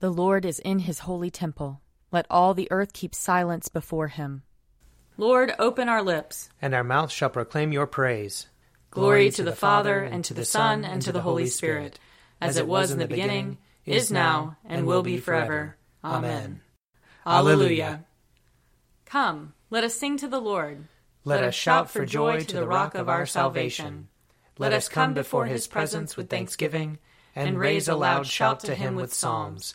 The Lord is in his holy temple. Let all the earth keep silence before him. Lord, open our lips, and our mouth shall proclaim your praise. Glory to the Father, and to the Son, and to the Holy Spirit, as it was in the beginning, is now, and will be forever. Amen. Alleluia. Come, let us sing to the Lord. Let us shout for joy to the rock of our salvation. Let us come before his presence with thanksgiving, and raise a loud shout to him with psalms.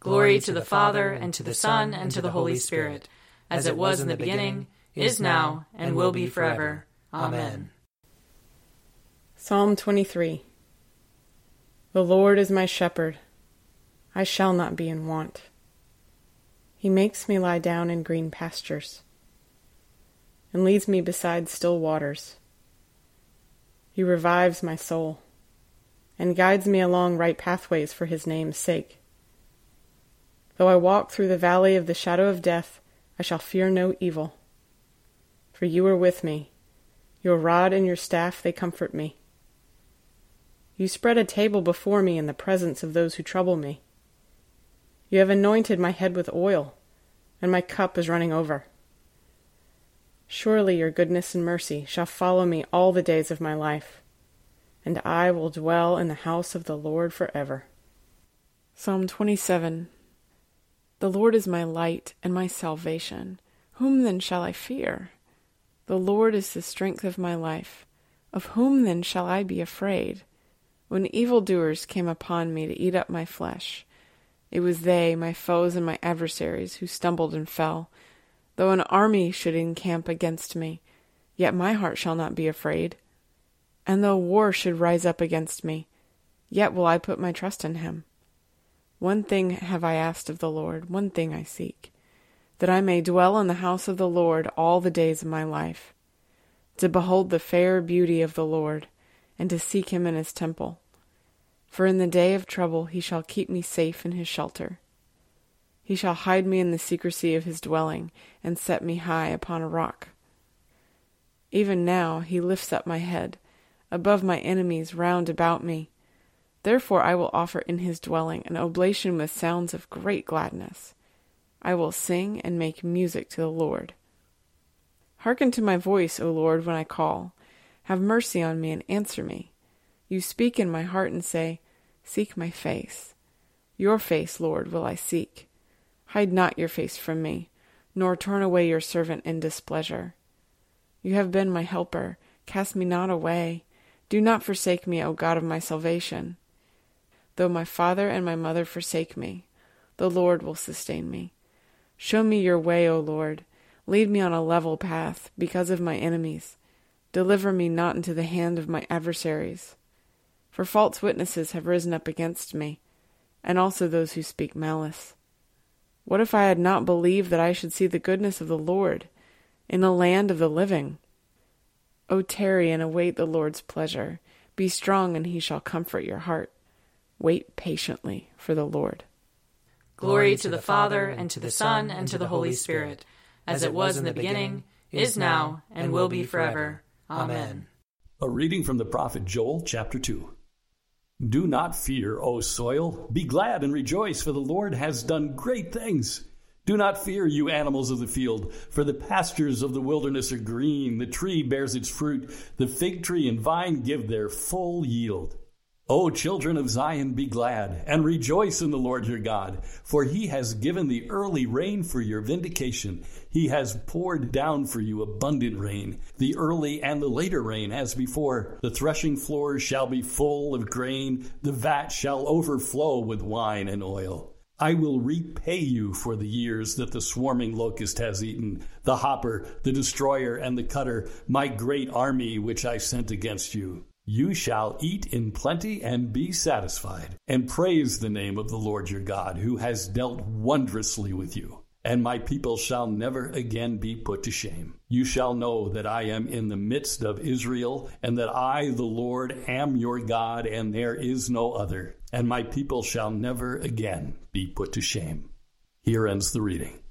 Glory to the Father, and to the Son, and to the Holy Spirit, as it was in the beginning, is now, and will be forever. Amen. Psalm 23 The Lord is my shepherd, I shall not be in want. He makes me lie down in green pastures, and leads me beside still waters. He revives my soul, and guides me along right pathways for his name's sake. Though I walk through the valley of the shadow of death, I shall fear no evil. For you are with me. Your rod and your staff, they comfort me. You spread a table before me in the presence of those who trouble me. You have anointed my head with oil, and my cup is running over. Surely your goodness and mercy shall follow me all the days of my life, and I will dwell in the house of the Lord forever. Psalm 27 the Lord is my light and my salvation. Whom then shall I fear? The Lord is the strength of my life. Of whom then shall I be afraid? When evildoers came upon me to eat up my flesh, it was they, my foes and my adversaries, who stumbled and fell. Though an army should encamp against me, yet my heart shall not be afraid. And though war should rise up against me, yet will I put my trust in him. One thing have I asked of the Lord, one thing I seek, that I may dwell in the house of the Lord all the days of my life, to behold the fair beauty of the Lord, and to seek him in his temple. For in the day of trouble he shall keep me safe in his shelter. He shall hide me in the secrecy of his dwelling, and set me high upon a rock. Even now he lifts up my head, above my enemies round about me. Therefore I will offer in his dwelling an oblation with sounds of great gladness. I will sing and make music to the Lord. Hearken to my voice, O Lord, when I call. Have mercy on me and answer me. You speak in my heart and say, Seek my face. Your face, Lord, will I seek. Hide not your face from me, nor turn away your servant in displeasure. You have been my helper. Cast me not away. Do not forsake me, O God of my salvation. Though my father and my mother forsake me, the Lord will sustain me. Show me your way, O Lord. Lead me on a level path because of my enemies. Deliver me not into the hand of my adversaries. For false witnesses have risen up against me, and also those who speak malice. What if I had not believed that I should see the goodness of the Lord in the land of the living? O tarry and await the Lord's pleasure. Be strong, and he shall comfort your heart. Wait patiently for the Lord. Glory to the Father, and to the Son, and to the Holy Spirit, as it was in the beginning, is now, and will be forever. Amen. A reading from the prophet Joel, chapter 2. Do not fear, O soil. Be glad and rejoice, for the Lord has done great things. Do not fear, you animals of the field, for the pastures of the wilderness are green. The tree bears its fruit. The fig tree and vine give their full yield. O children of Zion, be glad and rejoice in the Lord your God, for he has given the early rain for your vindication. He has poured down for you abundant rain, the early and the later rain as before. The threshing floors shall be full of grain, the vat shall overflow with wine and oil. I will repay you for the years that the swarming locust has eaten, the hopper, the destroyer, and the cutter, my great army which I sent against you. You shall eat in plenty and be satisfied, and praise the name of the Lord your God, who has dealt wondrously with you. And my people shall never again be put to shame. You shall know that I am in the midst of Israel, and that I, the Lord, am your God, and there is no other. And my people shall never again be put to shame. Here ends the reading.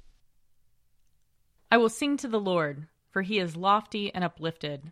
I will sing to the Lord, for he is lofty and uplifted.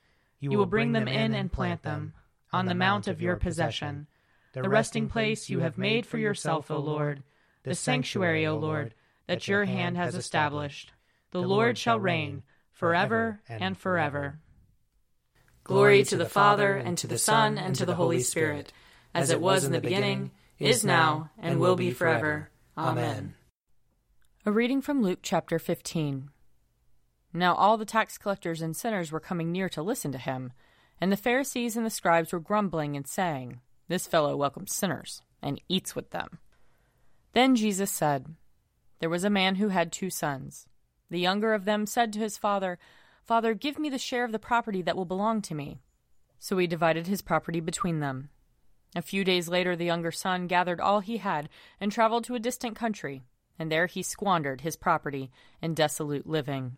You will bring them in and plant them on the mount of your possession, the resting place you have made for yourself, O Lord, the sanctuary, O Lord, that your hand has established. The Lord shall reign forever and forever. Glory to the Father, and to the Son, and to the Holy Spirit, as it was in the beginning, is now, and will be forever. Amen. A reading from Luke chapter 15. Now all the tax collectors and sinners were coming near to listen to him, and the Pharisees and the scribes were grumbling and saying, This fellow welcomes sinners, and eats with them. Then Jesus said, There was a man who had two sons. The younger of them said to his father, Father, give me the share of the property that will belong to me. So he divided his property between them. A few days later, the younger son gathered all he had and traveled to a distant country, and there he squandered his property in dissolute living.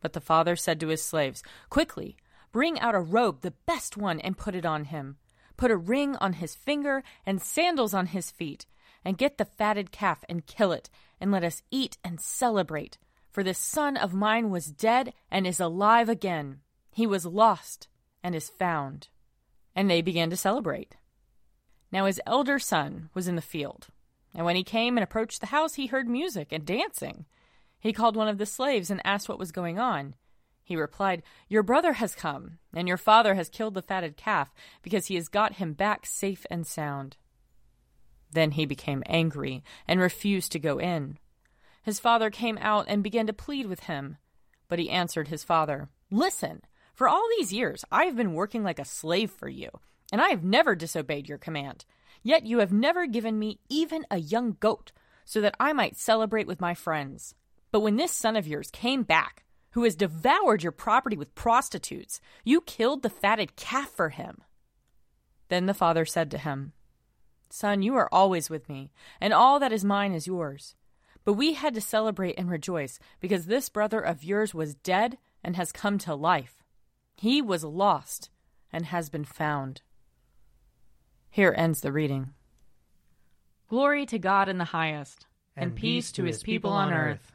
But the father said to his slaves, Quickly, bring out a robe, the best one, and put it on him. Put a ring on his finger and sandals on his feet, and get the fatted calf and kill it, and let us eat and celebrate. For this son of mine was dead and is alive again. He was lost and is found. And they began to celebrate. Now his elder son was in the field. And when he came and approached the house, he heard music and dancing. He called one of the slaves and asked what was going on. He replied, Your brother has come, and your father has killed the fatted calf, because he has got him back safe and sound. Then he became angry and refused to go in. His father came out and began to plead with him. But he answered his father, Listen, for all these years I have been working like a slave for you, and I have never disobeyed your command. Yet you have never given me even a young goat, so that I might celebrate with my friends. But when this son of yours came back, who has devoured your property with prostitutes, you killed the fatted calf for him. Then the father said to him, Son, you are always with me, and all that is mine is yours. But we had to celebrate and rejoice, because this brother of yours was dead and has come to life. He was lost and has been found. Here ends the reading. Glory to God in the highest, and, and peace to his people on earth.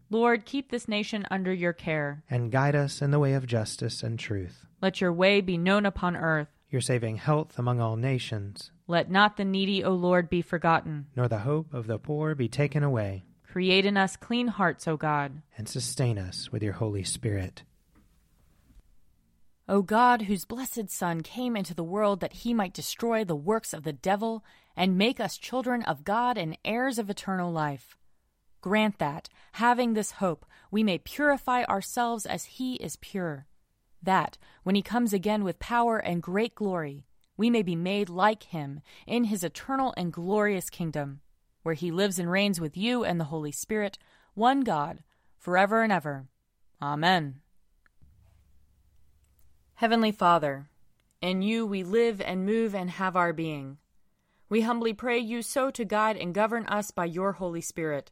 Lord, keep this nation under your care. And guide us in the way of justice and truth. Let your way be known upon earth. Your saving health among all nations. Let not the needy, O Lord, be forgotten. Nor the hope of the poor be taken away. Create in us clean hearts, O God. And sustain us with your Holy Spirit. O God, whose blessed Son came into the world that he might destroy the works of the devil and make us children of God and heirs of eternal life, grant that, having this hope, we may purify ourselves as he is pure, that, when he comes again with power and great glory, we may be made like him in his eternal and glorious kingdom, where he lives and reigns with you and the Holy Spirit, one God, forever and ever. Amen. Heavenly Father, in you we live and move and have our being. We humbly pray you so to guide and govern us by your Holy Spirit,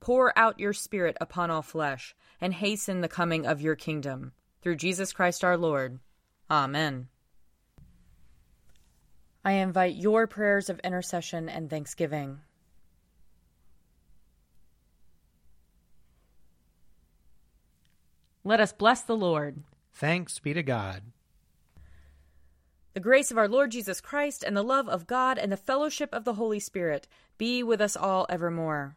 Pour out your Spirit upon all flesh, and hasten the coming of your kingdom. Through Jesus Christ our Lord. Amen. I invite your prayers of intercession and thanksgiving. Let us bless the Lord. Thanks be to God. The grace of our Lord Jesus Christ and the love of God and the fellowship of the Holy Spirit be with us all evermore.